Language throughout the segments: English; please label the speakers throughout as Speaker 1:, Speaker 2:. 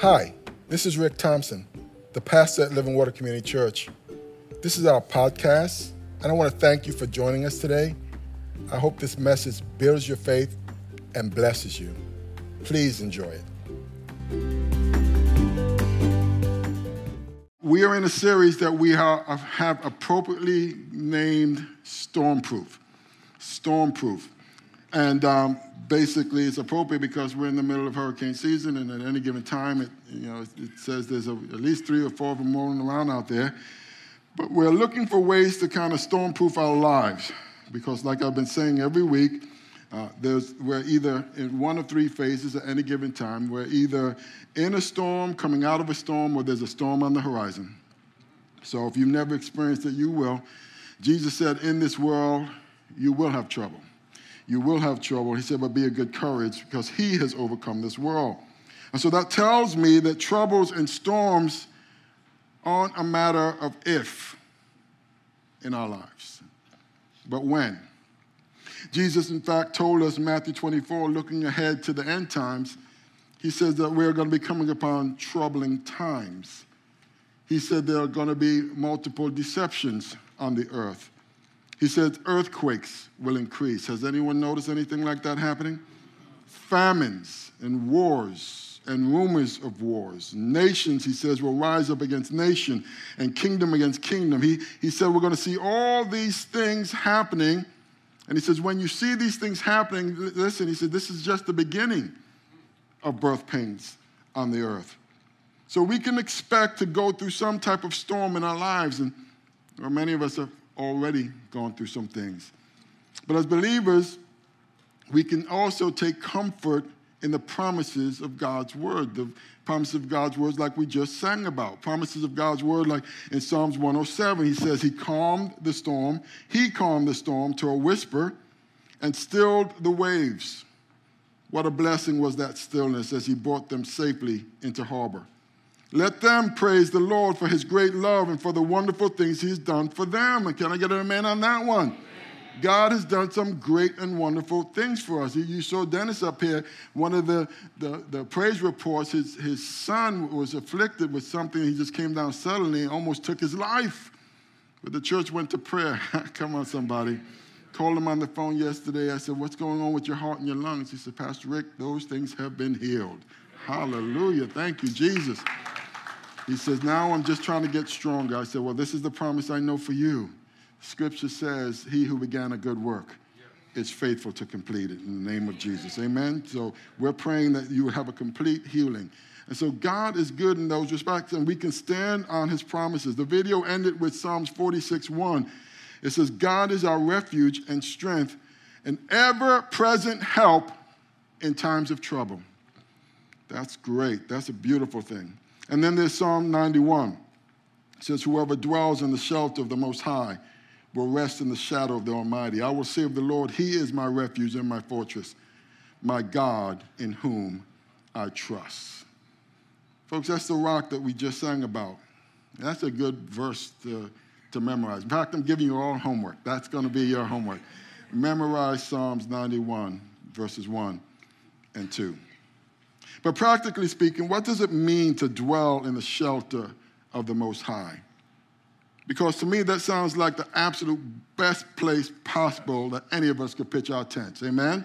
Speaker 1: Hi, this is Rick Thompson, the pastor at Living Water Community Church. This is our podcast, and I want to thank you for joining us today. I hope this message builds your faith and blesses you. Please enjoy it. We are in a series that we have appropriately named Stormproof. Stormproof. And um, basically, it's appropriate because we're in the middle of hurricane season, and at any given time, it, you know, it says there's a, at least three or four of them rolling around out there. But we're looking for ways to kind of stormproof our lives because, like I've been saying every week, uh, there's, we're either in one of three phases at any given time. We're either in a storm, coming out of a storm, or there's a storm on the horizon. So if you've never experienced it, you will. Jesus said, In this world, you will have trouble you will have trouble. He said, but be of good courage because he has overcome this world. And so that tells me that troubles and storms aren't a matter of if in our lives, but when. Jesus, in fact, told us, in Matthew 24, looking ahead to the end times, he says that we're going to be coming upon troubling times. He said there are going to be multiple deceptions on the earth. He says earthquakes will increase. Has anyone noticed anything like that happening? Famines and wars and rumors of wars. Nations, he says, will rise up against nation and kingdom against kingdom. He, he said we're going to see all these things happening. And he says, when you see these things happening, listen, he said, this is just the beginning of birth pains on the earth. So we can expect to go through some type of storm in our lives. And many of us have already gone through some things. But as believers, we can also take comfort in the promises of God's word. The promises of God's words, like we just sang about. Promises of God's word, like in Psalms 107, he says, He calmed the storm, He calmed the storm to a whisper and stilled the waves. What a blessing was that stillness as He brought them safely into harbor. Let them praise the Lord for his great love and for the wonderful things he's done for them. And can I get an amen on that one? God has done some great and wonderful things for us. You saw Dennis up here. One of the, the, the, praise reports, his, his son was afflicted with something. He just came down suddenly and almost took his life. But the church went to prayer. Come on, somebody. Called him on the phone yesterday. I said, What's going on with your heart and your lungs? He said, Pastor Rick, those things have been healed. Hallelujah. Thank you, Jesus. He says, Now I'm just trying to get stronger. I said, Well, this is the promise I know for you. Scripture says, He who began a good work is faithful to complete it in the name of Jesus. Amen. So we're praying that you will have a complete healing. And so God is good in those respects, and we can stand on his promises. The video ended with Psalms 46 1. It says, God is our refuge and strength, an ever present help in times of trouble. That's great. That's a beautiful thing. And then there's Psalm 91. It says, Whoever dwells in the shelter of the Most High will rest in the shadow of the Almighty. I will say of the Lord, He is my refuge and my fortress, my God in whom I trust. Folks, that's the rock that we just sang about. That's a good verse to, to memorize. In fact, I'm giving you all homework. That's going to be your homework. Memorize Psalms 91, verses 1 and 2. But practically speaking, what does it mean to dwell in the shelter of the Most High? Because to me, that sounds like the absolute best place possible that any of us could pitch our tents. Amen?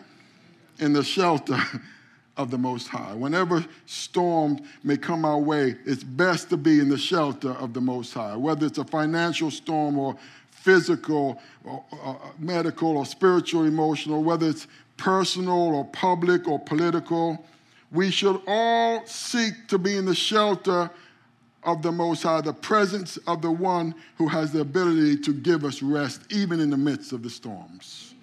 Speaker 1: In the shelter of the Most High. Whenever storms may come our way, it's best to be in the shelter of the Most High. Whether it's a financial storm or physical, or, or medical, or spiritual, emotional, whether it's personal or public or political, we should all seek to be in the shelter of the Most High, the presence of the one who has the ability to give us rest, even in the midst of the storms.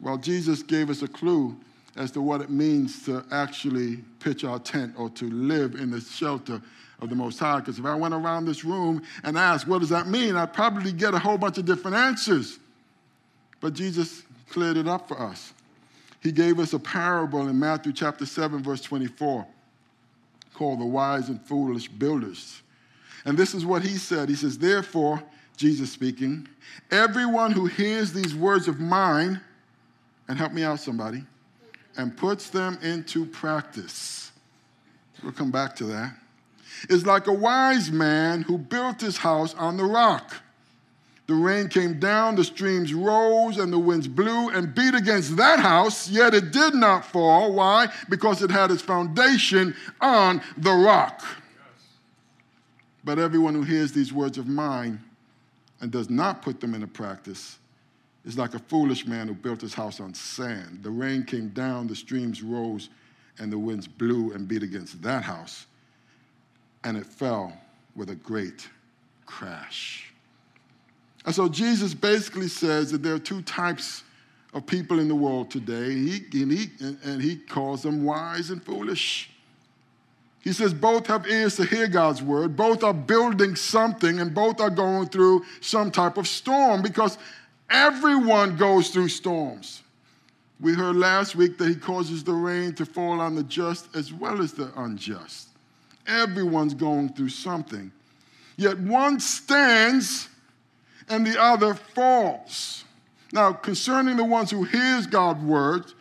Speaker 1: Well, Jesus gave us a clue as to what it means to actually pitch our tent or to live in the shelter of the Most High. Because if I went around this room and asked, what does that mean? I'd probably get a whole bunch of different answers. But Jesus cleared it up for us. He gave us a parable in Matthew chapter 7, verse 24, called the wise and foolish builders. And this is what he said. He says, Therefore, Jesus speaking, everyone who hears these words of mine, and help me out, somebody, and puts them into practice We'll come back to that. Is like a wise man who built his house on the rock. The rain came down, the streams rose, and the winds blew and beat against that house, yet it did not fall. Why? Because it had its foundation on the rock. Yes. But everyone who hears these words of mine and does not put them into practice is like a foolish man who built his house on sand. The rain came down, the streams rose, and the winds blew and beat against that house, and it fell with a great crash. And so Jesus basically says that there are two types of people in the world today, and he, and he, and he calls them wise and foolish. He says both have ears to hear God's word, both are building something, and both are going through some type of storm because everyone goes through storms. We heard last week that he causes the rain to fall on the just as well as the unjust. Everyone's going through something. Yet one stands and the other false. Now, concerning the ones who hears God's word,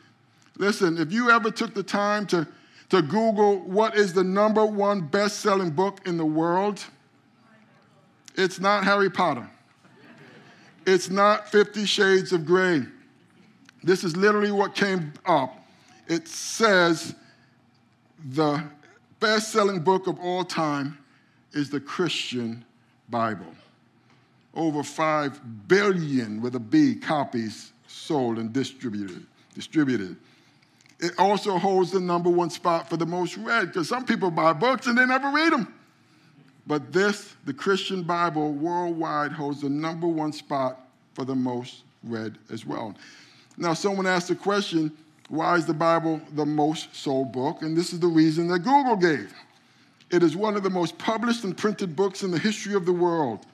Speaker 1: listen, if you ever took the time to, to Google what is the number one best-selling book in the world, it's not Harry Potter. It's not Fifty Shades of Grey. This is literally what came up. It says the best selling book of all time is the Christian Bible over 5 billion with a B copies sold and distributed. distributed. It also holds the number one spot for the most read because some people buy books and they never read them. But this, the Christian Bible worldwide, holds the number one spot for the most read as well. Now, someone asked the question, why is the Bible the most sold book? And this is the reason that Google gave. It is one of the most published and printed books in the history of the world.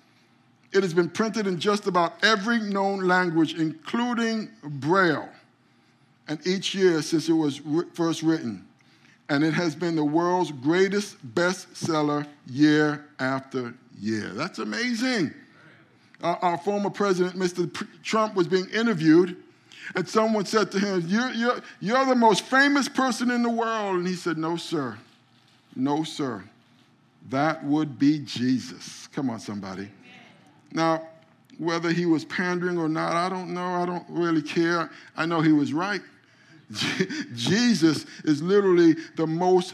Speaker 1: It has been printed in just about every known language, including Braille, and each year since it was first written. And it has been the world's greatest bestseller year after year. That's amazing. Our, former president, Mr. Trump, was being interviewed, and someone said to him, you're, you're, you're the most famous person in the world. And he said, No, sir. No, sir. That would be Jesus. Come on, somebody. Now, whether he was pandering or not, I don't know. I don't really care. I know he was right. Jesus is literally the most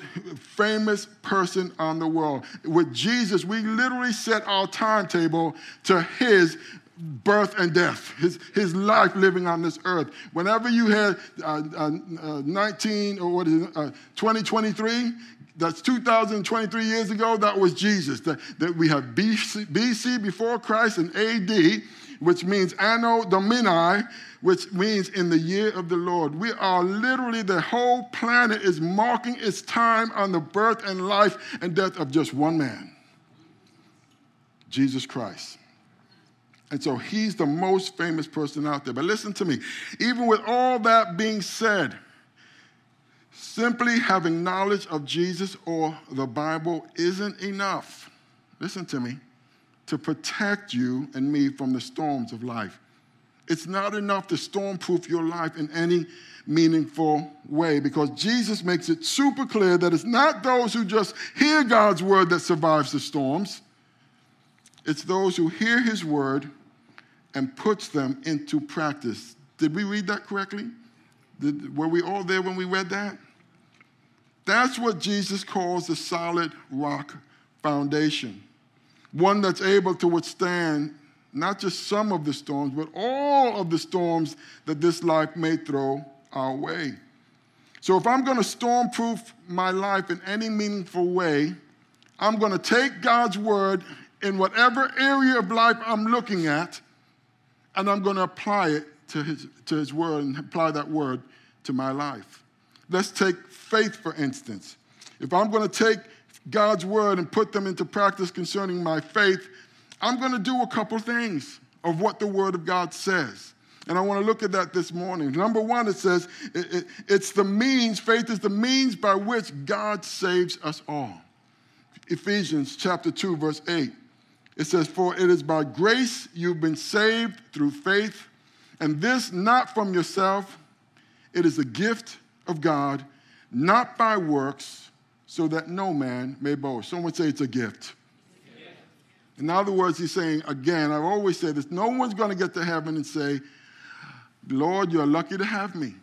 Speaker 1: famous person on the world. With Jesus, we literally set our timetable to his birth and death, his, his life living on this earth. Whenever you had uh, uh, uh 19 or what is it, uh, 2023, that's 2023 years ago, that was Jesus. That, that we have BC, BC before Christ and AD, which means Anno Domini, which means in the year of the Lord. We are literally, the whole planet is marking its time on the birth and life and death of just one man Jesus Christ. And so he's the most famous person out there. But listen to me, even with all that being said, Simply having knowledge of Jesus or the Bible isn't enough. Listen to me. To protect you and me from the storms of life. It's not enough to stormproof your life in any meaningful way because Jesus makes it super clear that it's not those who just hear God's word that survives the storms. It's those who hear his word and puts them into practice. Did we read that correctly? Did, were we all there when we read that? That's what Jesus calls the solid rock foundation. One that's able to withstand not just some of the storms, but all of the storms that this life may throw our way. So if I'm going to stormproof my life in any meaningful way, I'm going to take God's word in whatever area of life I'm looking at, and I'm going to apply it to his, to his word and apply that word to my life. Let's take faith, for instance. If I'm going to take God's word and put them into practice concerning my faith, I'm going to do a couple things of what the word of God says. And I want to look at that this morning. Number one, it says it, it, it's the means, faith is the means by which God saves us all. Ephesians chapter 2, verse 8. It says, For it is by grace you've been saved through faith, and this not from yourself, it is a gift of God, not by works, so that no man may boast. Someone say it's a gift. In other words, he's saying, again, I've always said this no one's going to get to heaven and say, Lord, you're lucky to have me.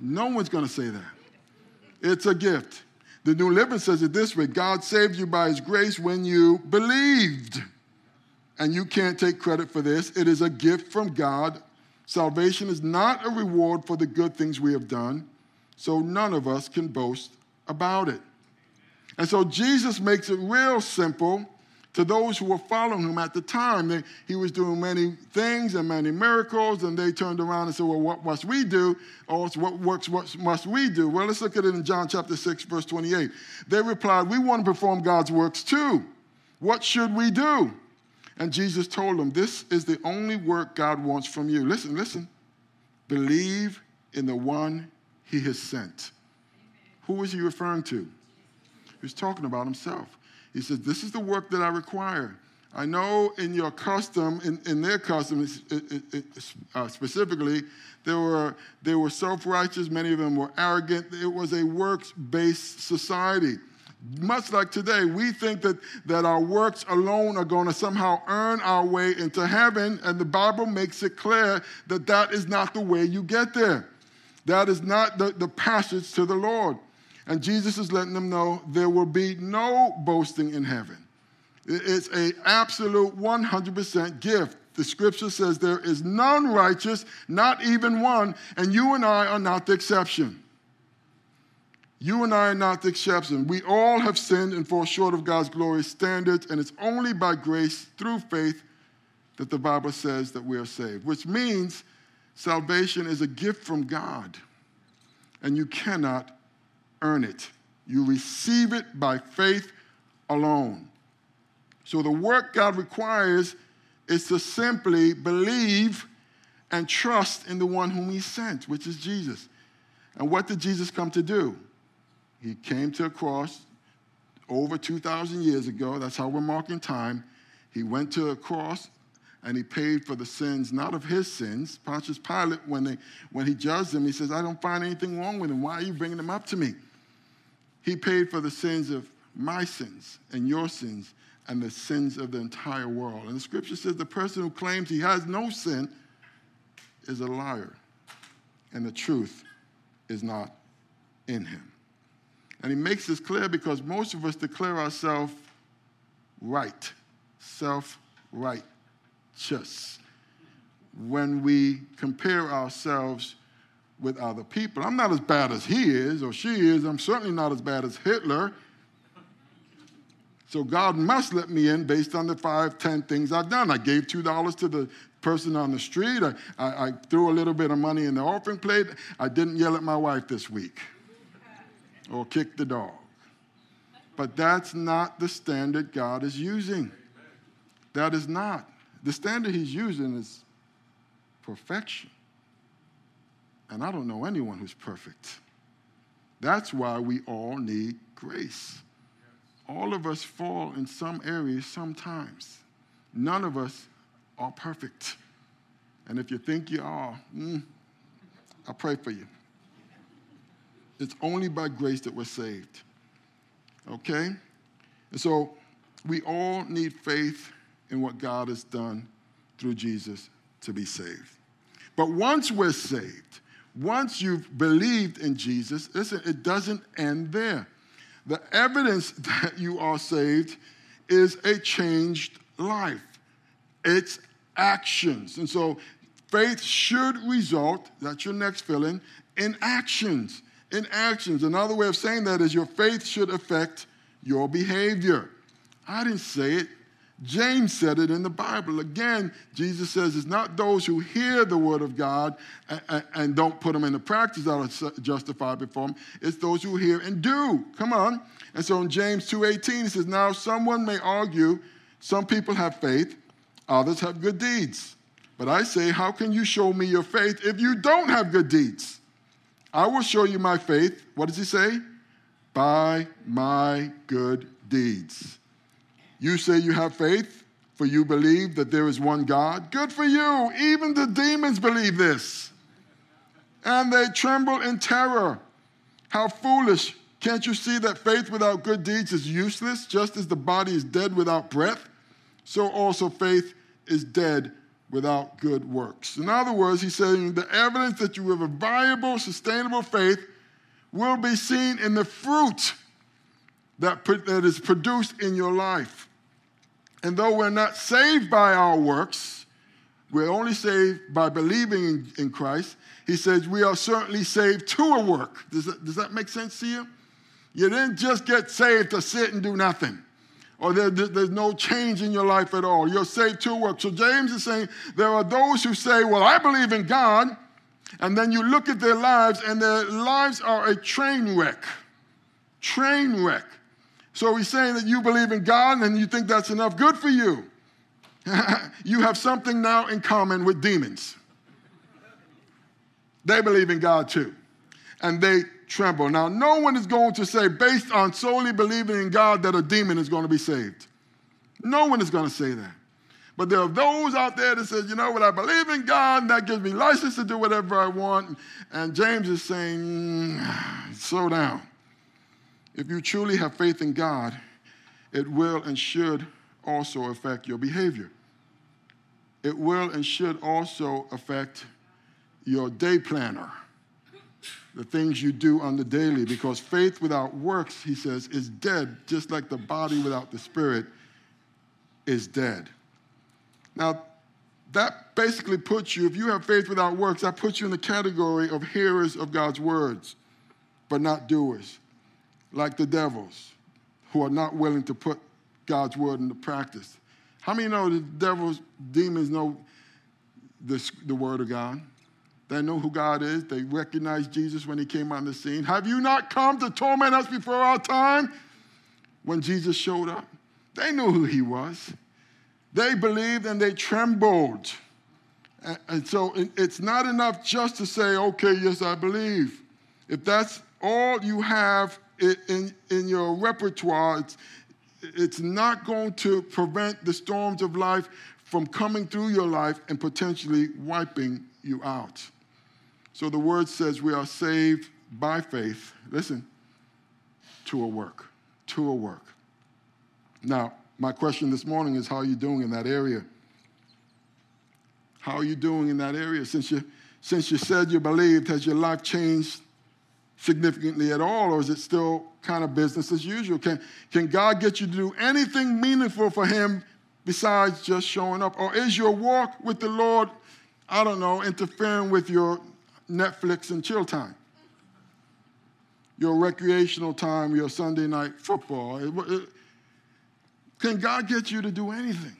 Speaker 1: No one's going to say that. It's a gift. The New Living says it this way God saved you by his grace when you believed. And you can't take credit for this. It is a gift from God. Salvation is not a reward for the good things we have done, so none of us can boast about it. And so Jesus makes it real simple to those who were following him at the time. They, he was doing many things and many miracles, and they turned around and said, Well, what must we do? Or what works what must we do? Well, let's look at it in John chapter 6, verse 28. They replied, We want to perform God's works too. What should we do? And Jesus told them, This is the only work God wants from you. Listen, listen. Believe in the one he has sent. Who was he referring to? He was talking about himself. He says, This is the work that I require. I know in your custom, in, in their custom uh, specifically, they were, they were self righteous, many of them were arrogant. It was a works based society. Much like today, we think that, that our works alone are going to somehow earn our way into heaven, and the Bible makes it clear that that is not the way you get there. That is not the, the passage to the Lord. And Jesus is letting them know there will be no boasting in heaven. It's an absolute 100% gift. The scripture says there is none righteous, not even one, and you and I are not the exception. You and I are not the exception. We all have sinned and fall short of God's glorious standards, and it's only by grace through faith that the Bible says that we are saved, which means salvation is a gift from God, and you cannot earn it. You receive it by faith alone. So the work God requires is to simply believe and trust in the one whom he sent, which is Jesus. And what did Jesus come to do? He came to a cross over 2,000 years ago. That's how we're marking time. He went to a cross and he paid for the sins, not of his sins. Pontius Pilate, when, they, when he judged him, he says, I don't find anything wrong with him. Why are you bringing him up to me? He paid for the sins of my sins and your sins and the sins of the entire world. And the scripture says the person who claims he has no sin is a liar, and the truth is not in him. And he makes this clear because most of us declare ourselves right, self righteous. When we compare ourselves with other people. I'm not as bad as he is or she is. I'm certainly not as bad as Hitler. So God must let me in based on the five, ten things I've done. I gave $2 to the person on the street. I, I, I threw a little bit of money in the offering plate. I didn't yell at my wife this week or kick the dog. But that's not the standard God is using. That is not. The standard he's using is perfection. And I don't know anyone who's perfect. That's why we all need grace. All of us fall in some areas sometimes. None of us are perfect. And if you think you are, mm, I pray for you. It's only by grace that we're saved. Okay? And so we all need faith in what God has done through Jesus to be saved. But once we're saved, once you've believed in Jesus, listen, it doesn't end there. The evidence that you are saved is a changed life, it's actions. And so faith should result, that's your next filling, in actions. In actions. Another way of saying that is your faith should affect your behavior. I didn't say it, James said it in the Bible. Again, Jesus says it's not those who hear the word of God and, and, don't put them into practice that are justified before him. It's those who hear and do. Come on. And so in James 2.18, he says, Now someone may argue, some people have faith, others have good deeds. But I say, how can you show me your faith if you don't have good deeds? I will show you my faith. What does he say? By my good deeds. You say you have faith, for you believe that there is one God. Good for you. Even the demons believe this. And they tremble in terror. How foolish Can't you see that faith without good deeds is useless? Just as the body is dead without breath, so also faith is dead without good works. In other words, he's saying the evidence that you have a viable, sustainable faith will be seen in the fruit that, that is produced in your life. And though we're not saved by our works, we're only saved by believing in, in Christ. He says we are certainly saved to a work. Does that, does that make sense to you? You didn't just get saved to sit and do nothing, or there, there's no change in your life at all. You're saved to work. So James is saying there are those who say, Well, I believe in God, and then you look at their lives, and their lives are a train wreck. Train wreck. So he's saying that you believe in God and you think that's enough. Good for you. you have something now in common with demons. They believe in God too. And they tremble. Now, no one is going to say, based on solely believing in God, that a demon is going to be saved. No one is going to say that. But there are those out there that says, you know what, I believe in God, and that gives me license to do whatever I want. And James is saying, mm, slow down. If you truly have faith in God, it will and should also affect your behavior. It will and should also affect your day planner the things you do on the daily, because faith without works, he says, is dead, just like the body without the spirit is dead. Now, that basically puts you, if you have faith without works, that puts you in the category of hearers of God's words, but not doers, like the devils who are not willing to put God's word into practice. How many know the devils, demons know the, the word of God? They know who God is. They recognize Jesus when he came on the scene. Have you not come to torment us before our time? When Jesus showed up, they knew who he was. They believed and they trembled. And so it's not enough just to say, okay, yes, I believe. If that's all you have in, in your repertoire, it's, it's not going to prevent the storms of life from coming through your life and potentially wiping you out. So the word says we are saved by faith, listen, to a work, to a work. Now, my question this morning is how are you doing in that area? How are you doing in that area? Since you, since you said you believed, has your life changed significantly at all, or is it still kind of business as usual? Can, can God get you to do anything meaningful for Him besides just showing up? Or is your walk with the Lord, I don't know, interfering with your Netflix and chill time, your recreational time, your Sunday night football. Can God get you to do anything?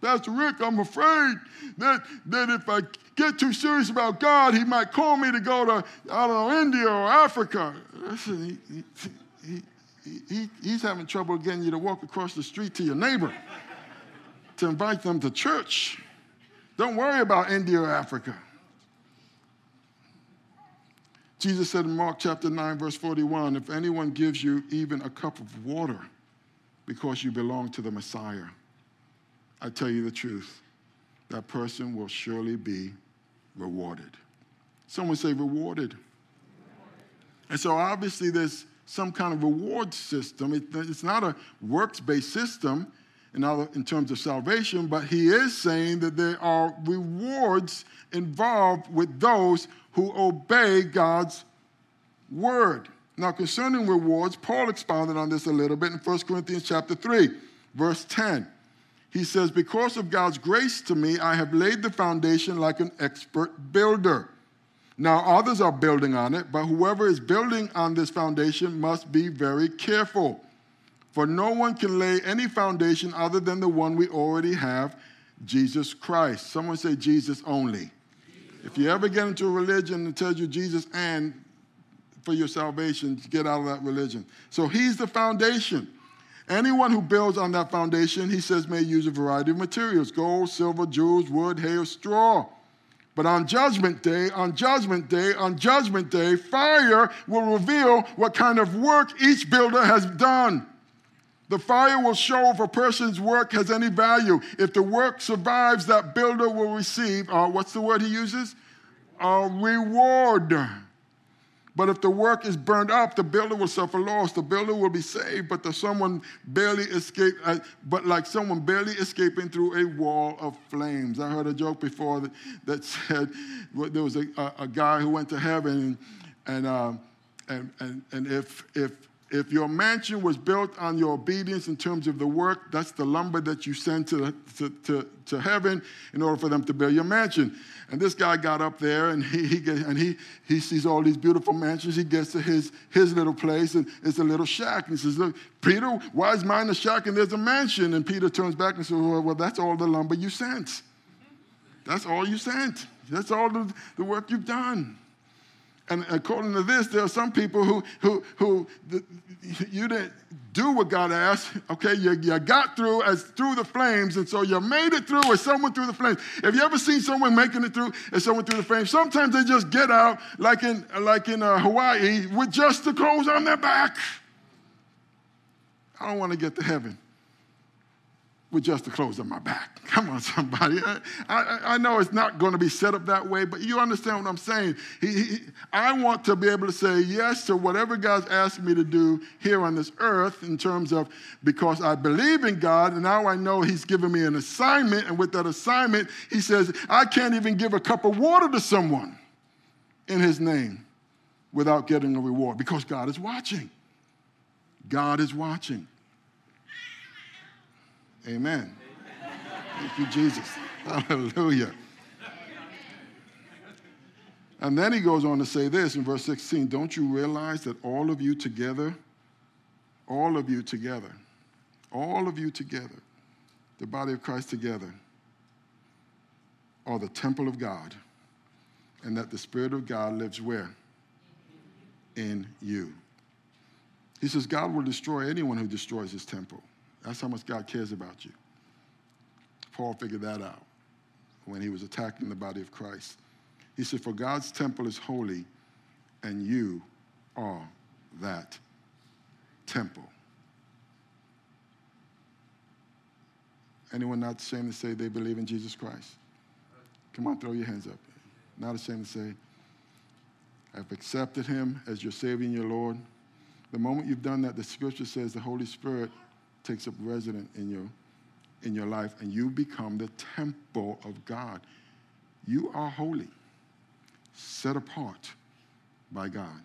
Speaker 1: Pastor Rick, I'm afraid that, that if I get too serious about God, he might call me to go to, I don't know, India or Africa. Listen, he, he, he, he, he's having trouble getting you to walk across the street to your neighbor to invite them to church. Don't worry about India or Africa. Jesus said in Mark chapter 9, verse 41 if anyone gives you even a cup of water because you belong to the Messiah, I tell you the truth, that person will surely be rewarded. Someone say rewarded. And so obviously there's some kind of reward system. It, it's not a works based system in, other, in terms of salvation, but he is saying that there are rewards involved with those who obey God's word. Now, concerning rewards, Paul expounded on this a little bit in 1 Corinthians chapter 3, verse 10. He says, Because of God's grace to me, I have laid the foundation like an expert builder. Now, others are building on it, but whoever is building on this foundation must be very careful. For no one can lay any foundation other than the one we already have, Jesus Christ. Someone say Jesus only. If you ever get into a religion that tells you Jesus and for your salvation, get out of that religion. So he's the foundation. Anyone who builds on that foundation, he says, may use a variety of materials gold, silver, jewels, wood, hay, or straw. But on judgment day, on judgment day, on judgment day, fire will reveal what kind of work each builder has done. The fire will show if a person's work has any value. If the work survives, that builder will receive, uh, what's the word he uses? A reward. But if the work is burned up, the builder will suffer loss. The builder will be saved, but the someone barely escaped, uh, but like someone barely escaping through a wall of flames. I heard a joke before that, that said well, there was a, a, a, guy who went to heaven, and and, uh, and and and if if if your mansion was built on your obedience in terms of the work, that's the lumber that you send to, to, to, to heaven in order for them to build your mansion. And this guy got up there and he, he get, and he, he sees all these beautiful mansions. He gets to his, his little place and it's a little shack. And he says, Look, Peter, why is mine a shack and there's a mansion? And Peter turns back and says, Well, well that's all the lumber you sent. That's all you sent. That's all the, the work you've done. And according to this, there are some people who, who, who you didn't do what God asked. Okay, you, you got through as through the flames, and so you made it through as someone through the flames. Have you ever seen someone making it through as someone through the flames? Sometimes they just get out, like in like in uh, Hawaii, with just the clothes on their back. I don't want to get to heaven with just the clothes on my back. Come on, somebody. I, I, I know it's not going to be set up that way, but you understand what I'm saying. He, he, I want to be able to say yes to whatever God's asked me to do here on this earth in terms of because I believe in God and now I know He's given me an assignment. And with that assignment, He says, I can't even give a cup of water to someone in His name without getting a reward because God is watching. God is watching. Amen. Thank you, Jesus. Hallelujah. And then he goes on to say this in verse 16 Don't you realize that all of you together, all of you together, all of you together, the body of Christ together, are the temple of God, and that the Spirit of God lives where? In you. He says, God will destroy anyone who destroys his temple. That's how much God cares about you. Paul figured that out when he was attacking the body of Christ. He said, For God's temple is holy, and you are that temple. Anyone not ashamed to say they believe in Jesus Christ? Come on, throw your hands up. Not ashamed to say, I've accepted him as your Savior and your Lord. The moment you've done that, the scripture says the Holy Spirit takes up residence in your, in your life, and you become the temple of God. You are holy, set apart by God.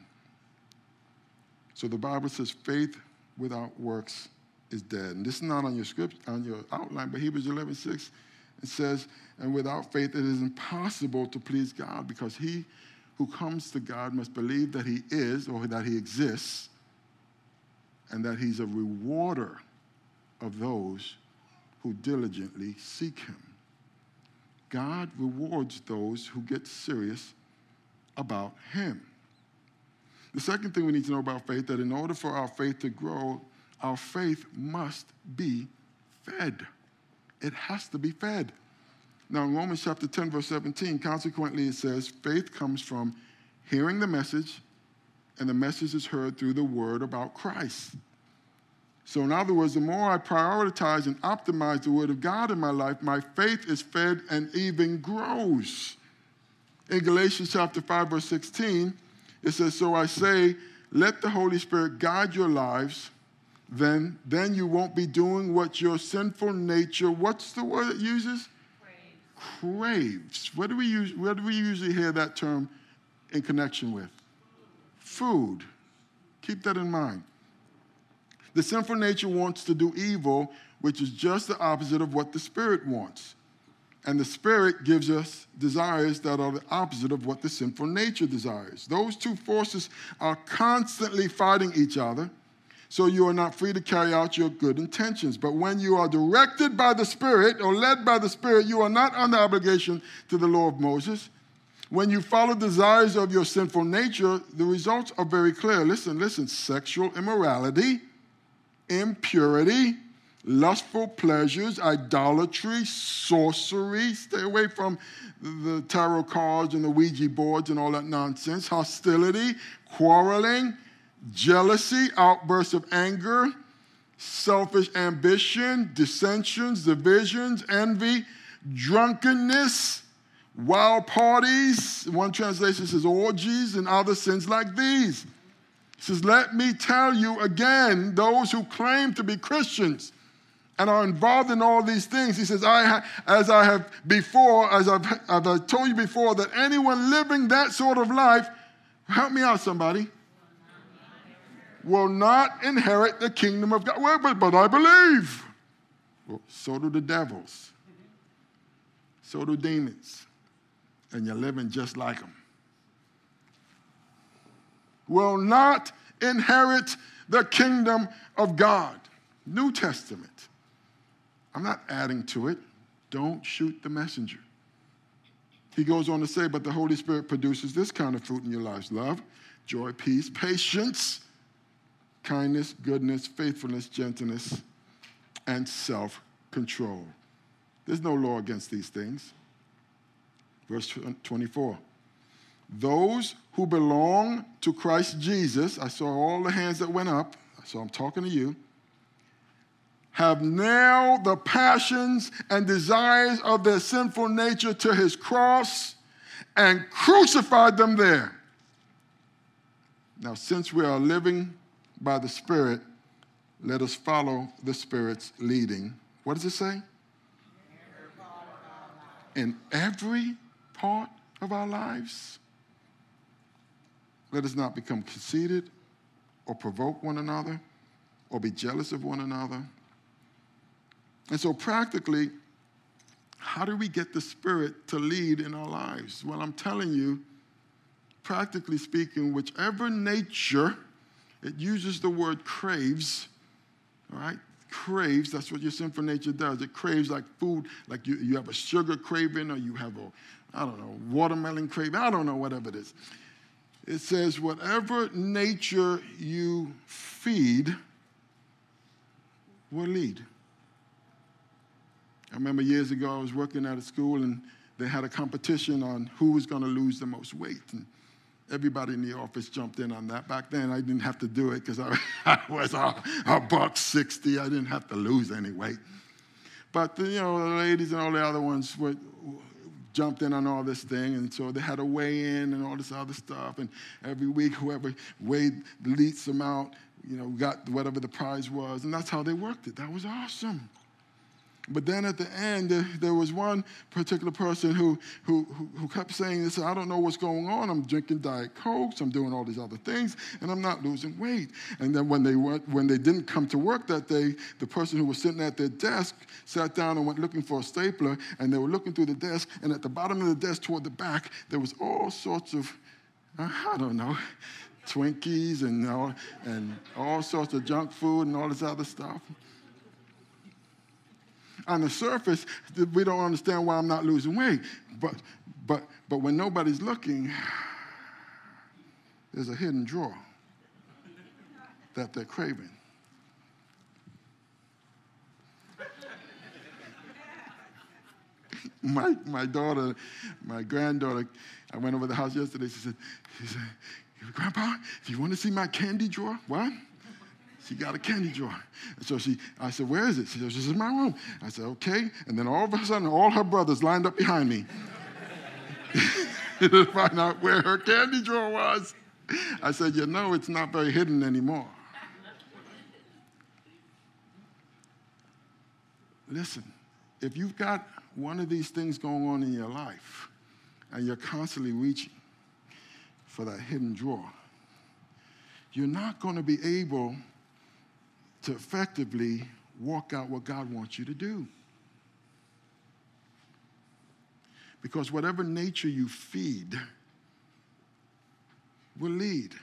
Speaker 1: So the Bible says faith without works is dead. And this is not on your script, on your outline, but Hebrews 11, 6, it says, and without faith it is impossible to please God because he who comes to God must believe that he is or that he exists and that he's a rewarder of those who diligently seek him. God rewards those who get serious about him. The second thing we need to know about faith that in order for our faith to grow, our faith must be fed. It has to be fed. Now, in Romans chapter 10, verse 17, consequently, it says, faith comes from hearing the message, and the message is heard through the word about Christ. So, in other words, the more I prioritize and optimize the Word of God in my life, my faith is fed and even grows. In Galatians chapter 5, verse 16, it says, So I say, let the Holy Spirit guide your lives, then, then you won't be doing what your sinful nature, what's the word it uses? Craves. Craves. What do we use, where do we usually hear that term in connection with? Food. Keep that in mind. The sinful nature wants to do evil, which is just the opposite of what the Spirit wants. And the Spirit gives us desires that are the opposite of what the sinful nature desires. Those two forces are constantly fighting each other, so you are not free to carry out your good intentions. But when you are directed by the Spirit or led by the Spirit, you are not under obligation to the law of Moses. When you follow desires of your sinful nature, the results are very clear. Listen, listen sexual immorality impurity, lustful pleasures, idolatry, sorcery. Stay away from the tarot cards and the Ouija boards and all that nonsense. Hostility, quarreling, jealousy, outbursts of anger, selfish ambition, dissensions, divisions, envy, drunkenness, wild parties. One translation says orgies and other sins like these. He says, Let me tell you again, those who claim to be Christians and are involved in all these things. He says, I ha- as I have before, as I've, as I've told you before, that anyone living that sort of life, help me out, somebody, will not inherit the kingdom of God. Well, but, but I believe. Well, so do the devils. So do demons. And you're living just like them. Will not inherit the kingdom of God. New Testament. I'm not adding to it. Don't shoot the messenger. He goes on to say, but the Holy Spirit produces this kind of fruit in your lives love, joy, peace, patience, kindness, goodness, faithfulness, gentleness, and self control. There's no law against these things. Verse 24. Those who belong to Christ Jesus, I saw all the hands that went up, so I'm talking to you, have nailed the passions and desires of their sinful nature to his cross and crucified them there. Now, since we are living by the Spirit, let us follow the Spirit's leading. What does it say? In every part of our lives. Let us not become conceited or provoke one another or be jealous of one another. And so, practically, how do we get the Spirit to lead in our lives? Well, I'm telling you, practically speaking, whichever nature it uses the word craves, all right? Craves, that's what your sinful nature does. It craves like food, like you, you have a sugar craving or you have a, I don't know, watermelon craving, I don't know, whatever it is. It says, whatever nature you feed will lead. I remember years ago I was working at a school and they had a competition on who was going to lose the most weight. And everybody in the office jumped in on that. Back then, I didn't have to do it because I, I, was a, a buck 60. I didn't have to lose any weight. But, the, you know, the ladies and all the other ones were, jumped in on all this thing, and so they had to weigh in and all this other stuff. And every week, whoever weighed the least amount, you know, got whatever the prize was. And that's how they worked it. That was awesome. But then at the end, there, was one particular person who, who, who, kept saying this I don't know what's going on. I'm drinking Diet Cokes, I'm doing all these other things, and I'm not losing weight. And then when they, went, when they didn't come to work that day, the person who was sitting at their desk sat down and went looking for a stapler, and they were looking through the desk, and at the bottom of the desk toward the back, there was all sorts of, uh, I don't know, Twinkies and all, and all sorts of junk food and all this other stuff on the surface, we don't understand why I'm not losing weight. But, but, but when nobody's looking, there's a hidden drawer that they're craving. my, my daughter, my granddaughter, I went over the house yesterday. She said, she said, Grandpa, if you want to see my candy drawer, what? She got a candy jar. And so she, I said, where is it? She said, this is my room. I said, okay. And then all of a sudden, all her brothers lined up behind me to find out where her candy drawer was. I said, you know, it's not very hidden anymore. Listen, if you've got one of these things going on in your life and you're constantly reaching for that hidden drawer, you're not going to be able to effectively walk out what God wants you to do. Because whatever nature you feed will lead.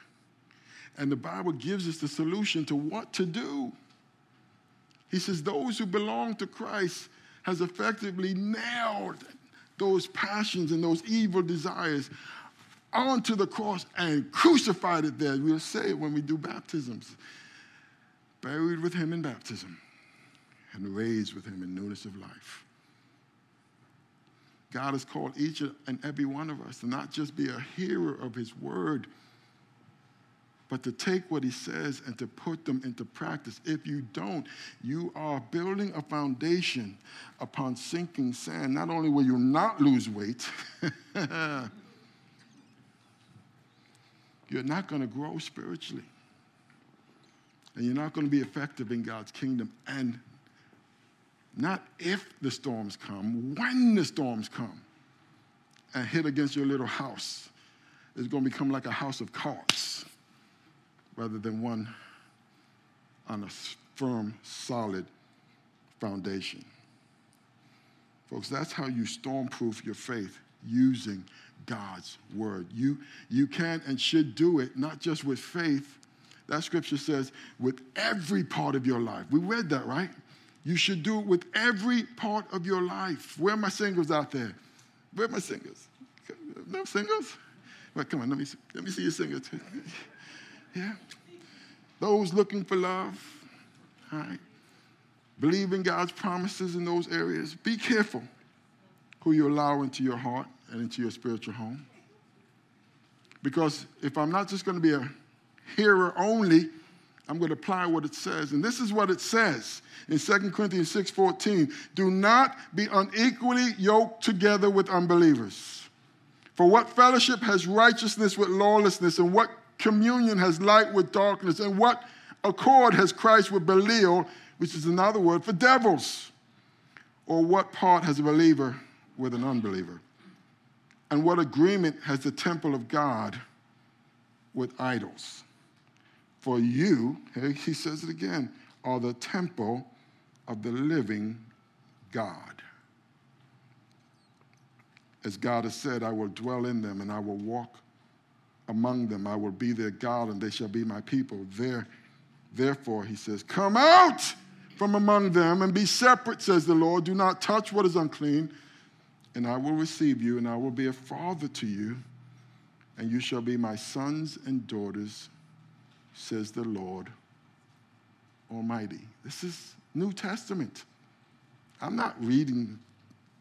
Speaker 1: And the Bible gives us the solution to what to do. He says, Those who belong to Christ has effectively nailed those passions and those evil desires onto the cross and crucified it there. We'll say it when we do baptisms buried with him in baptism, and raised with him in newness of life. God has called each and every one of us to not just be a hearer of his word, but to take what he says and to put them into practice. If you don't, you are building a foundation upon sinking sand. Not only will you not lose weight, you're not going to grow spiritually. And you're not going to be effective in God's kingdom. And not if the storms come, when the storms come and hit against your little house, it's going to become like a house of cards rather than one on a firm, solid foundation. Folks, that's how you stormproof your faith using God's word. You, you can and should do it, not just with faith. That scripture says, with every part of your life. We read that, right? You should do it with every part of your life. Where are my singers out there? Where are my singers? No singers? Well, come on, let me see, let me see your singers. yeah. Those looking for love, all right? Believe in God's promises in those areas. Be careful who you allow into your heart and into your spiritual home. Because if I'm not just going to be a hearer only, I'm going to apply what it says. And this is what it says in 2 Corinthians 6:14. Do not be unequally yoked together with unbelievers. For what fellowship has righteousness with lawlessness, and what communion has light with darkness, and what accord has Christ with Belial, which is another word for devils? Or what part has a believer with an unbeliever? And what agreement has the temple of God with idols? For you, he says it again, are the temple of the living God. As God has said, I will dwell in them and I will walk among them. I will be their God and they shall be my people. There, therefore, he says, Come out from among them and be separate, says the Lord. Do not touch what is unclean, and I will receive you, and I will be a father to you, and you shall be my sons and daughters, says the Lord Almighty. This is New Testament. I'm not reading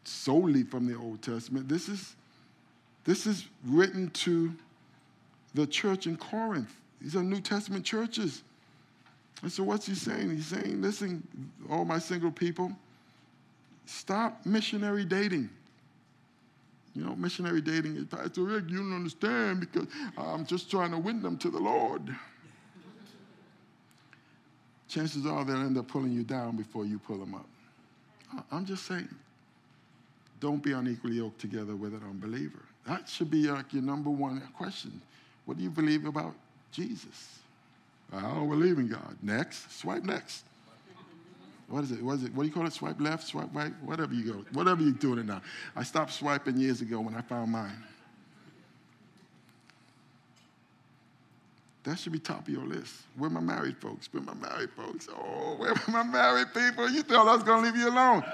Speaker 1: solely from the Old Testament. This is, this is written to the church in Corinth. These are New Testament churches. And so, what's he saying? He's saying, listen, all my single people, stop missionary dating. You know, missionary dating is, Pastor Rick, you don't understand because I'm just trying to win them to the Lord. Chances are they'll end up pulling you down before you pull them up. I'm just saying, don't be unequally yoked together with an unbeliever. That should be like your number one question. What do you believe about Jesus? I don't believe in God. Next, swipe next. What is it? What is it? What do you call it? Swipe left, swipe right, whatever you go, whatever you're doing it now. I stopped swiping years ago when I found mine. That should be top of your list. Where my married folks? Where my married folks? Oh, where my married people? You thought I was going to leave you alone.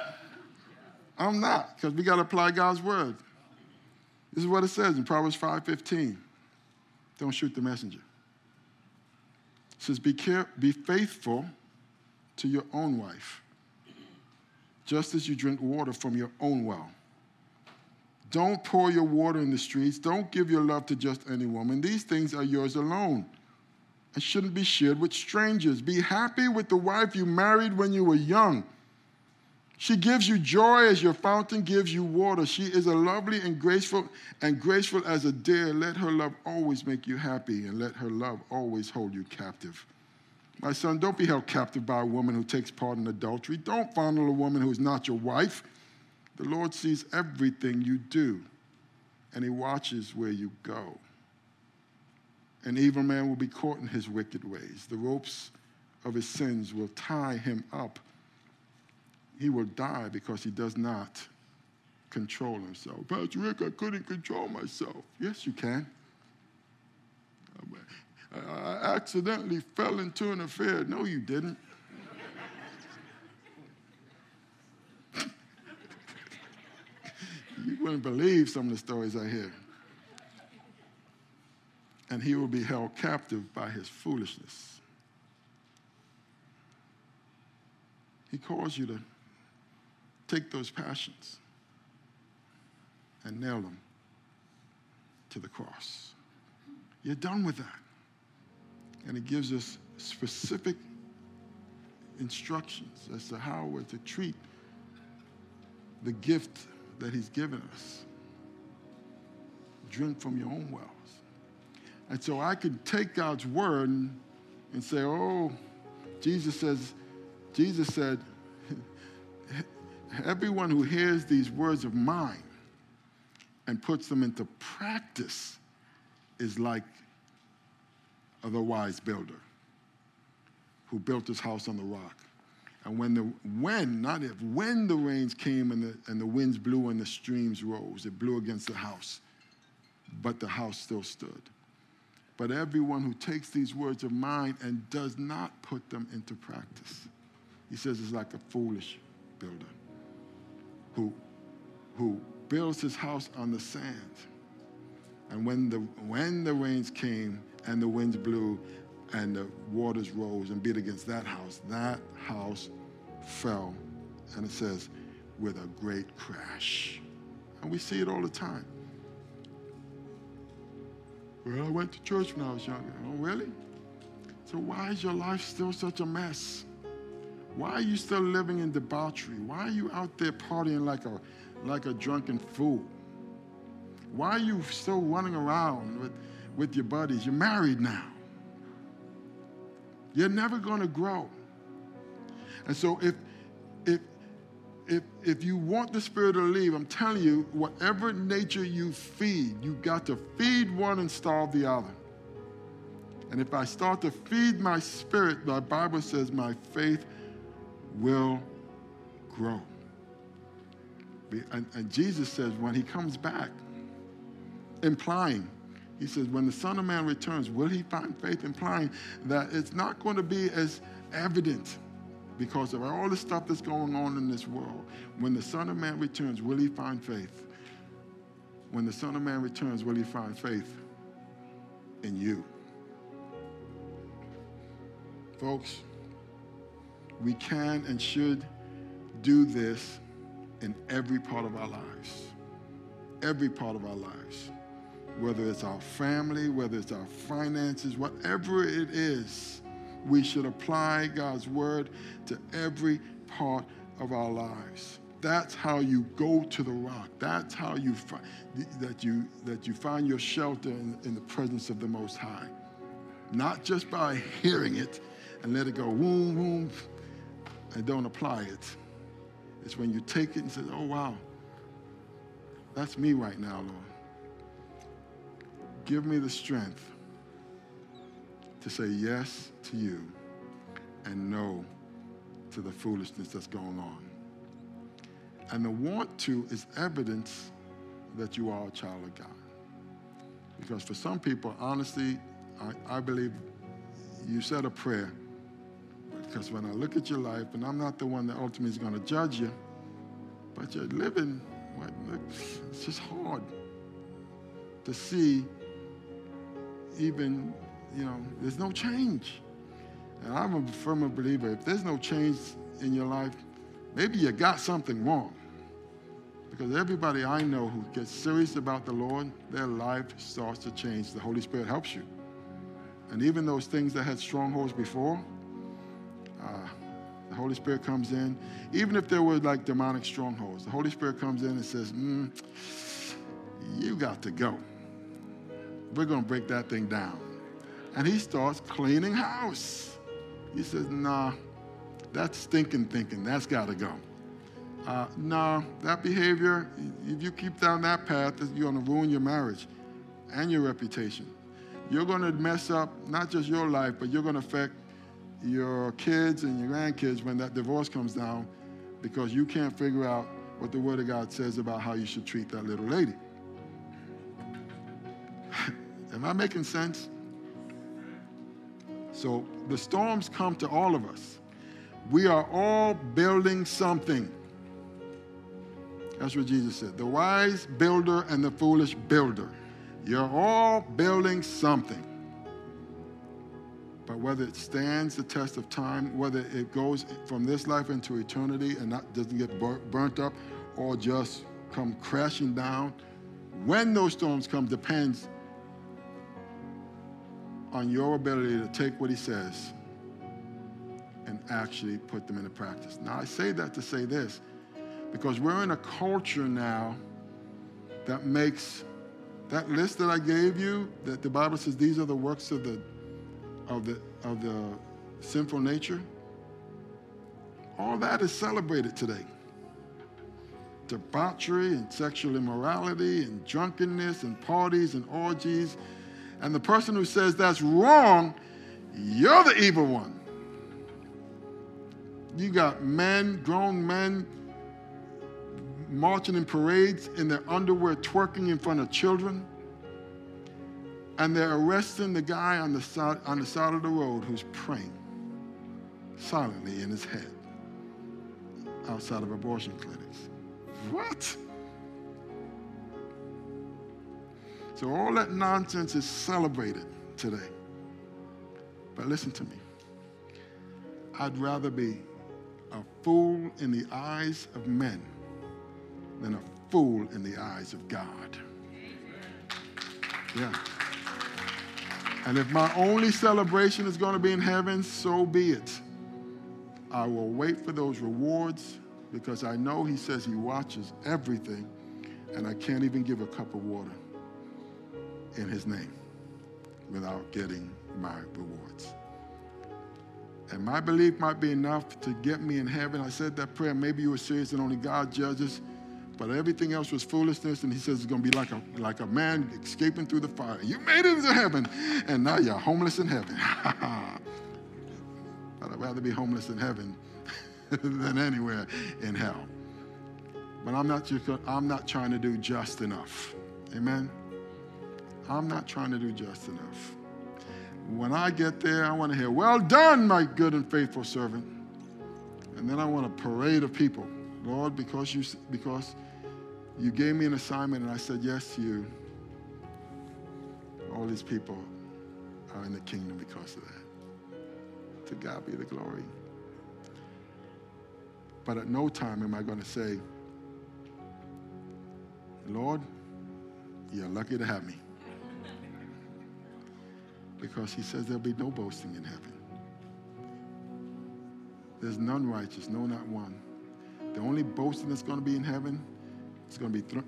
Speaker 1: I'm not, because we got to apply God's word. This is what it says in Proverbs 5.15. Don't shoot the messenger. It says, be, care- be faithful to your own wife, just as you drink water from your own well. Don't pour your water in the streets. Don't give your love to just any woman. These things are yours alone and shouldn't be shared with strangers. Be happy with the wife you married when you were young. She gives you joy as your fountain gives you water. She is a lovely and graceful and graceful as a deer. Let her love always make you happy and let her love always hold you captive. My son, don't be held captive by a woman who takes part in adultery. Don't fondle a woman who is not your wife. The Lord sees everything you do, and He watches where you go. An evil man will be caught in his wicked ways. The ropes of his sins will tie him up. He will die because he does not control himself. Pastor Rick, I couldn't control myself. Yes, you can. I accidentally fell into an affair. No, you didn't. You wouldn't believe some of the stories I hear. And he will be held captive by his foolishness. He calls you to take those passions and nail them to the cross. You're done with that. And he gives us specific instructions as to how we're to treat the gift that he's given us. Drink from your own wells. And so I could take God's word and, and say, oh, Jesus says, Jesus said, everyone who hears these words of mine and puts them into practice is like a wise builder who built his house on the rock. And when the when, not if, when the rains came and the, and the winds blew and the streams rose, it blew against the house, but the house still stood. But everyone who takes these words of mine and does not put them into practice, he says, is like a foolish builder who, who builds his house on the sand. And when the, when the rains came and the winds blew and the waters rose and beat against that house, that house fell. And it says, with a great crash. And we see it all the time. Well, I went to church when I was younger. Oh, really? So why is your life still such a mess? Why are you still living in debauchery? Why are you out there partying like a, like a drunken fool? Why are you still running around with, with your buddies? You're married now. You're never going to grow. And so if, if, if, if you want the Spirit to leave, I'm telling you, whatever nature you feed, you got to feed one and starve the other. And if I start to feed my spirit, the Bible says my faith will grow. And, and Jesus says when he comes back, implying, he says, when the Son of Man returns, will he find faith? Implying that it's not going to be as evident because of all the stuff that's going on in this world. When the Son of Man returns, will he find faith? When the Son of Man returns, will he find faith in you? Folks, we can and should do this in every part of our lives. Every part of our lives. Whether it's our family, whether it's our finances, whatever it is, we should apply God's word to every part of our lives. That's how you go to the rock. That's how you find that you that you find your shelter in, in the presence of the Most High. Not just by hearing it and let it go boom, boom, and don't apply it. It's when you take it and say, oh, wow, that's me right now, Lord. Give me the strength to say yes to you and no to the foolishness that's going on. And the want to is evidence that you are a child of God. Because for some people, honestly, I, I believe you said a prayer because when I look at your life, and I'm not the one that ultimately is going to judge you, but you're living, it's just hard to see even, you know, there's no change. And I'm a firm believer if there's no change in your life, maybe you got something wrong. Because everybody I know who gets serious about the Lord, their life starts to change. The Holy Spirit helps you. And even those things that had strongholds before, uh, the Holy Spirit comes in. Even if there were like demonic strongholds, the Holy Spirit comes in and says, mm, You got to go. We're going to break that thing down. And he starts cleaning house. He says, Nah, that's stinking thinking. That's got to go. Uh, no, that behavior, if you keep down that path, you're going to ruin your marriage and your reputation. You're going to mess up not just your life, but you're going to affect your kids and your grandkids when that divorce comes down because you can't figure out what the Word of God says about how you should treat that little lady. Am I making sense? So the storms come to all of us. We are all building something. That's what Jesus said. The wise builder and the foolish builder. You're all building something. But whether it stands the test of time, whether it goes from this life into eternity and not, doesn't get burnt up or just come crashing down, when those storms come depends on your ability to take what he says and actually put them into practice. Now, I say that to say this because we're in a culture now that makes that list that I gave you, that the Bible says these are the works of the of the of the sinful nature. All that is celebrated today. Debauchery and sexual immorality and drunkenness and parties and orgies. And the person who says that's wrong, you're the evil one. You got men, grown men, marching in parades in their underwear, twerking in front of children. And they're arresting the guy on the side, on the side of the road who's praying silently in his head outside of abortion clinics. What? So all that nonsense is celebrated today. But listen to me. I'd rather be a fool in the eyes of men than a fool in the eyes of God. Yeah. And if my only celebration is going to be in heaven, so be it. I will wait for those rewards because I know He says He watches everything, and I can't even give a cup of water in His name without getting my rewards. And my belief might be enough to get me in heaven. I said that prayer. Maybe you were serious and only God judges. But everything else was foolishness, and he says it's going to be like a, like a man escaping through the fire. You made it into heaven, and now you're homeless in heaven. but I'd rather be homeless in heaven than anywhere in hell. But I'm not, just, I'm not trying to do just enough. Amen? I'm not trying to do just enough. When I get there, I want to hear, Well done, my good and faithful servant. And then I want a parade of people. Lord, because you, because you gave me an assignment and I said yes to you. All these people are in the kingdom because of that. To God be the glory. But at no time am I going to say, Lord, you're lucky to have me. Because he says there'll be no boasting in heaven. There's none righteous, no, not one. The only boasting that's going to be in heaven is going to be th-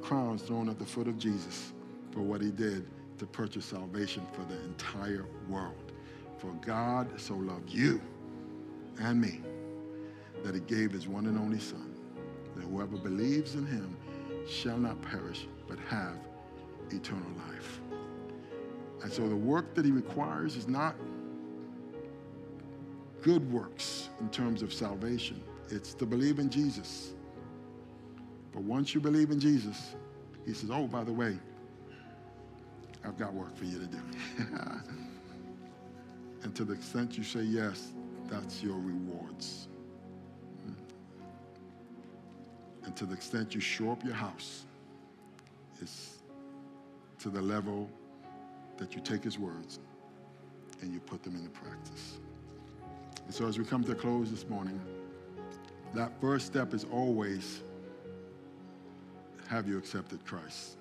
Speaker 1: crowns thrown at the foot of Jesus for what he did to purchase salvation for the entire world. For God so loved you and me that he gave his one and only Son, that whoever believes in him shall not perish, but have eternal life. And so the work that he requires is not good works in terms of salvation. It's to believe in Jesus but once you believe in Jesus, he says, oh, by the way, I've got work for you to do. and to the extent you say yes, that's your rewards. Hmm. And to the extent you show up your house, it's to the level that you take his words and you put them into practice. And so as we come to a close this morning, that first step is always have you accepted Christ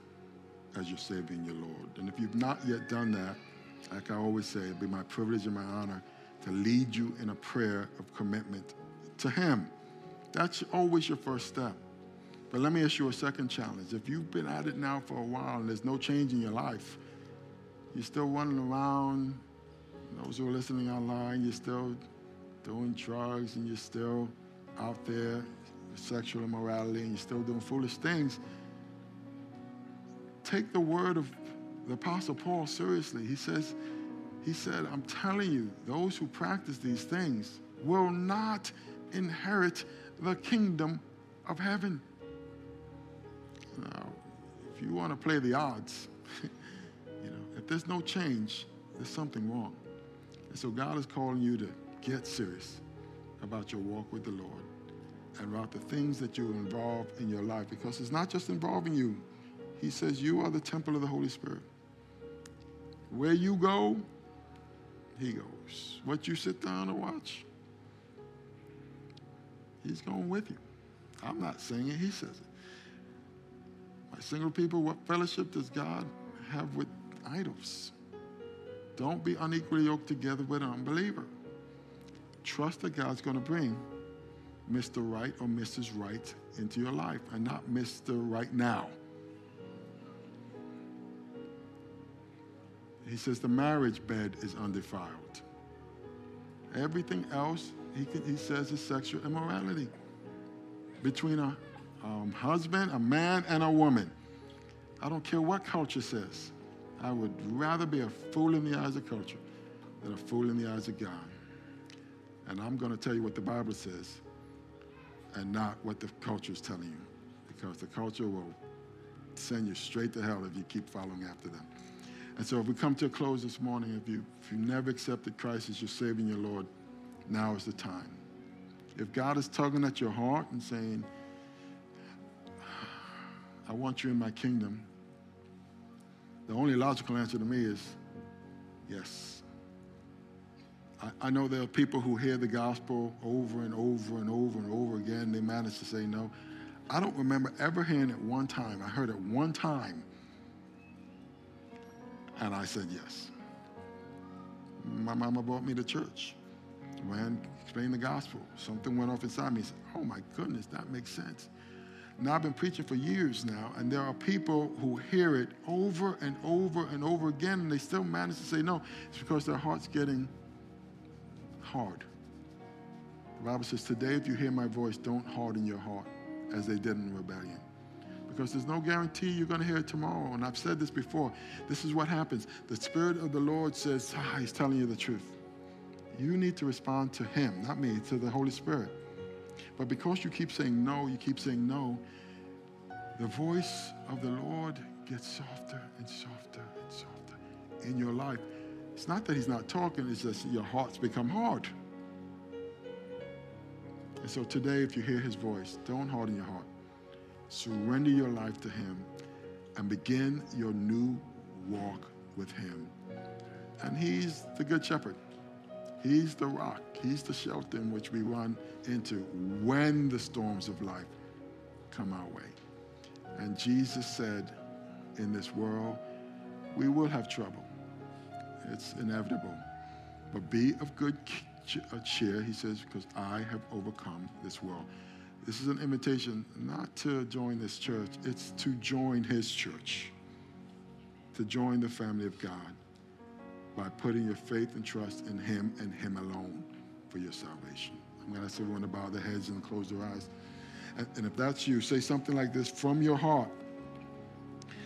Speaker 1: as your Savior and your Lord? And if you've not yet done that, like I always say, it'd be my privilege and my honor to lead you in a prayer of commitment to Him. That's always your first step. But let me ask you a second challenge. If you've been at it now for a while and there's no change in your life, you're still running around, those who are listening online, you're still doing drugs and you're still out there sexual immorality and you're still doing foolish things, take the word of the Apostle Paul seriously. He says, he said, I'm telling you, those who practice these things will not inherit the kingdom of heaven. Now, if you want to play the odds, if there's no change, there's something wrong. And so God is calling you to get serious about your walk with the Lord and about the things that you involve in your life because it's not just involving you. He says you are the temple of the Holy Spirit. Where you go, he goes. What you sit down and watch, he's going with you. I'm not saying it, he says it. My single people, what fellowship does God have with idols? Don't be unequally yoked together with an unbeliever. Trust that God's going to bring Mr. Right or Mrs. Right into your life and not Mr. Right now. He says the marriage bed is undefiled. Everything else, he, can, he says, is sexual immorality between a um, husband, a man, and a woman. I don't care what culture says. I would rather be a fool in the eyes of culture than a fool in the eyes of God. And I'm going to tell you what the Bible says and not what the culture is telling you because the culture will send you straight to hell if you keep following after them. And so if we come to a close this morning, if you, if you never accepted Christ as your Savior and your Lord, now is the time. If God is tugging at your heart and saying, I want you in my kingdom, the only logical answer to me is yes. I, I know there are people who hear the gospel over and over and over and over again. They manage to say no. I don't remember ever hearing it one time. I heard it one time and I said yes. My mama brought me to church. Ran, explained the gospel. Something went off inside me. Said, oh my goodness, that makes sense. Now I've been preaching for years now, and there are people who hear it over and over and over again, and they still manage to say no. It's because their heart's getting hard. The Bible says, Today, if you hear my voice, don't harden your heart as they did in rebellion because there's no guarantee you're going to hear it tomorrow. And I've said this before. This is what happens. The Spirit of the Lord says, ah, He's telling you the truth. You need to respond to Him, not me, to the Holy Spirit. But because you keep saying no, you keep saying no, the voice of the Lord gets softer and softer and softer in your life. It's not that He's not talking, it's just your hearts become hard. And so today, if you hear His voice, don't harden your heart. Surrender your life to Him and begin your new walk with Him. And He's the Good Shepherd. He's the rock. He's the shelter in which we run into when the storms of life come our way. And Jesus said, in this world, we will have trouble. It's inevitable. But be of good uh, cheer, he says, because I have overcome this world. This is an invitation not to join this church, it's to join his church, to join the family of God by putting your faith and trust in him and him alone for your salvation. I'm going to ask everyone to bow their heads and close their eyes. And, and if that's you, say something like this from your heart.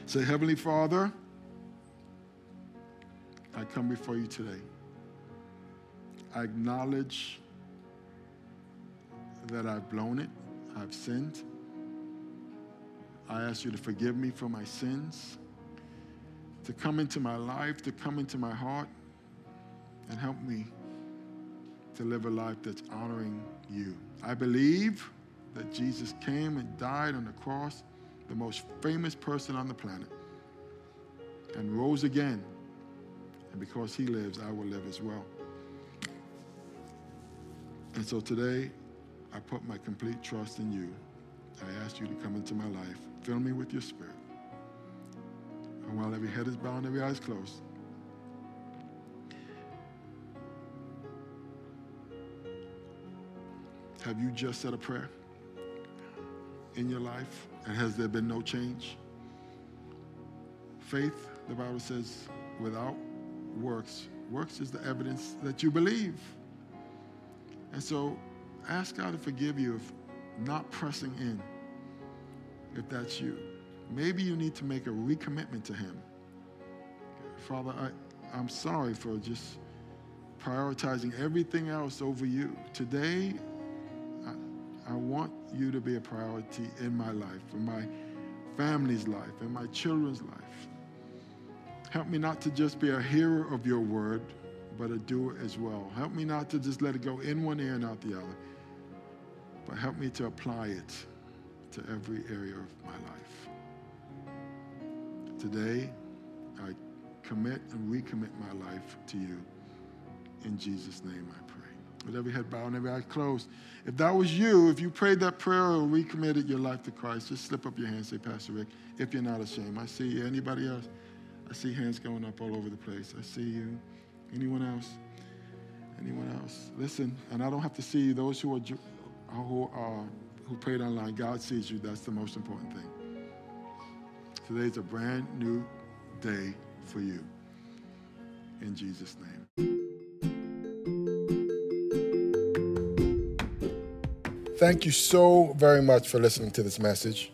Speaker 1: Say, Heavenly Father, I come before you today. I acknowledge that I've blown it. I've sinned. I ask you to forgive me for my sins, to come into my life, to come into my heart, and help me to live a life that's honoring you. I believe that Jesus came and died on the cross, the most famous person on the planet, and rose again. And because he lives, I will live as well. And so today, I put my complete trust in you. I ask you to come into my life. Fill me with your spirit. And while every head is bowed and every eye is closed, have you just said a prayer in your life? And has there been no change? Faith, the Bible says, without works, works is the evidence that you believe. And so ask God to forgive you if not pressing in, if that's you. Maybe you need to make a recommitment to Him. Father, I, I'm sorry for just prioritizing everything else over you. Today, I, I want you to be a priority in my life, in my family's life, in my children's life. Help me not to just be a hearer of your word, but a doer as well. Help me not to just let it go in one ear and out the other but help me to apply it to every area of my life. Today, I commit and recommit my life to you. In Jesus' name I pray. With every head bowed and every eye closed. If that was you, if you prayed that prayer or recommitted your life to Christ, just slip up your hand say, Pastor Rick, if you're not ashamed. I see you. Anybody else? I see hands going up all over the place. I see you. Anyone else? Anyone else? Listen, and I don't have to see you. Those who are who are who prayed online, God sees you. That's the most important thing. Today's a brand new day for you. In Jesus' name. Thank you so very much for listening to this message.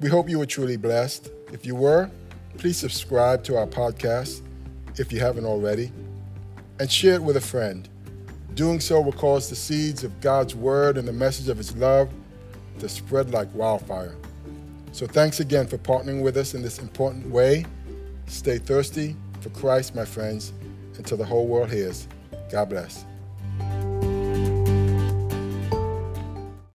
Speaker 1: We hope you were truly blessed. If you were, please subscribe to our podcast if you haven't already, and share it with a friend. Doing so will cause the seeds of God's word and the message of his love to spread like wildfire. So thanks again for partnering with us in this important way. Stay thirsty for Christ, my friends, until the whole world hears. God bless.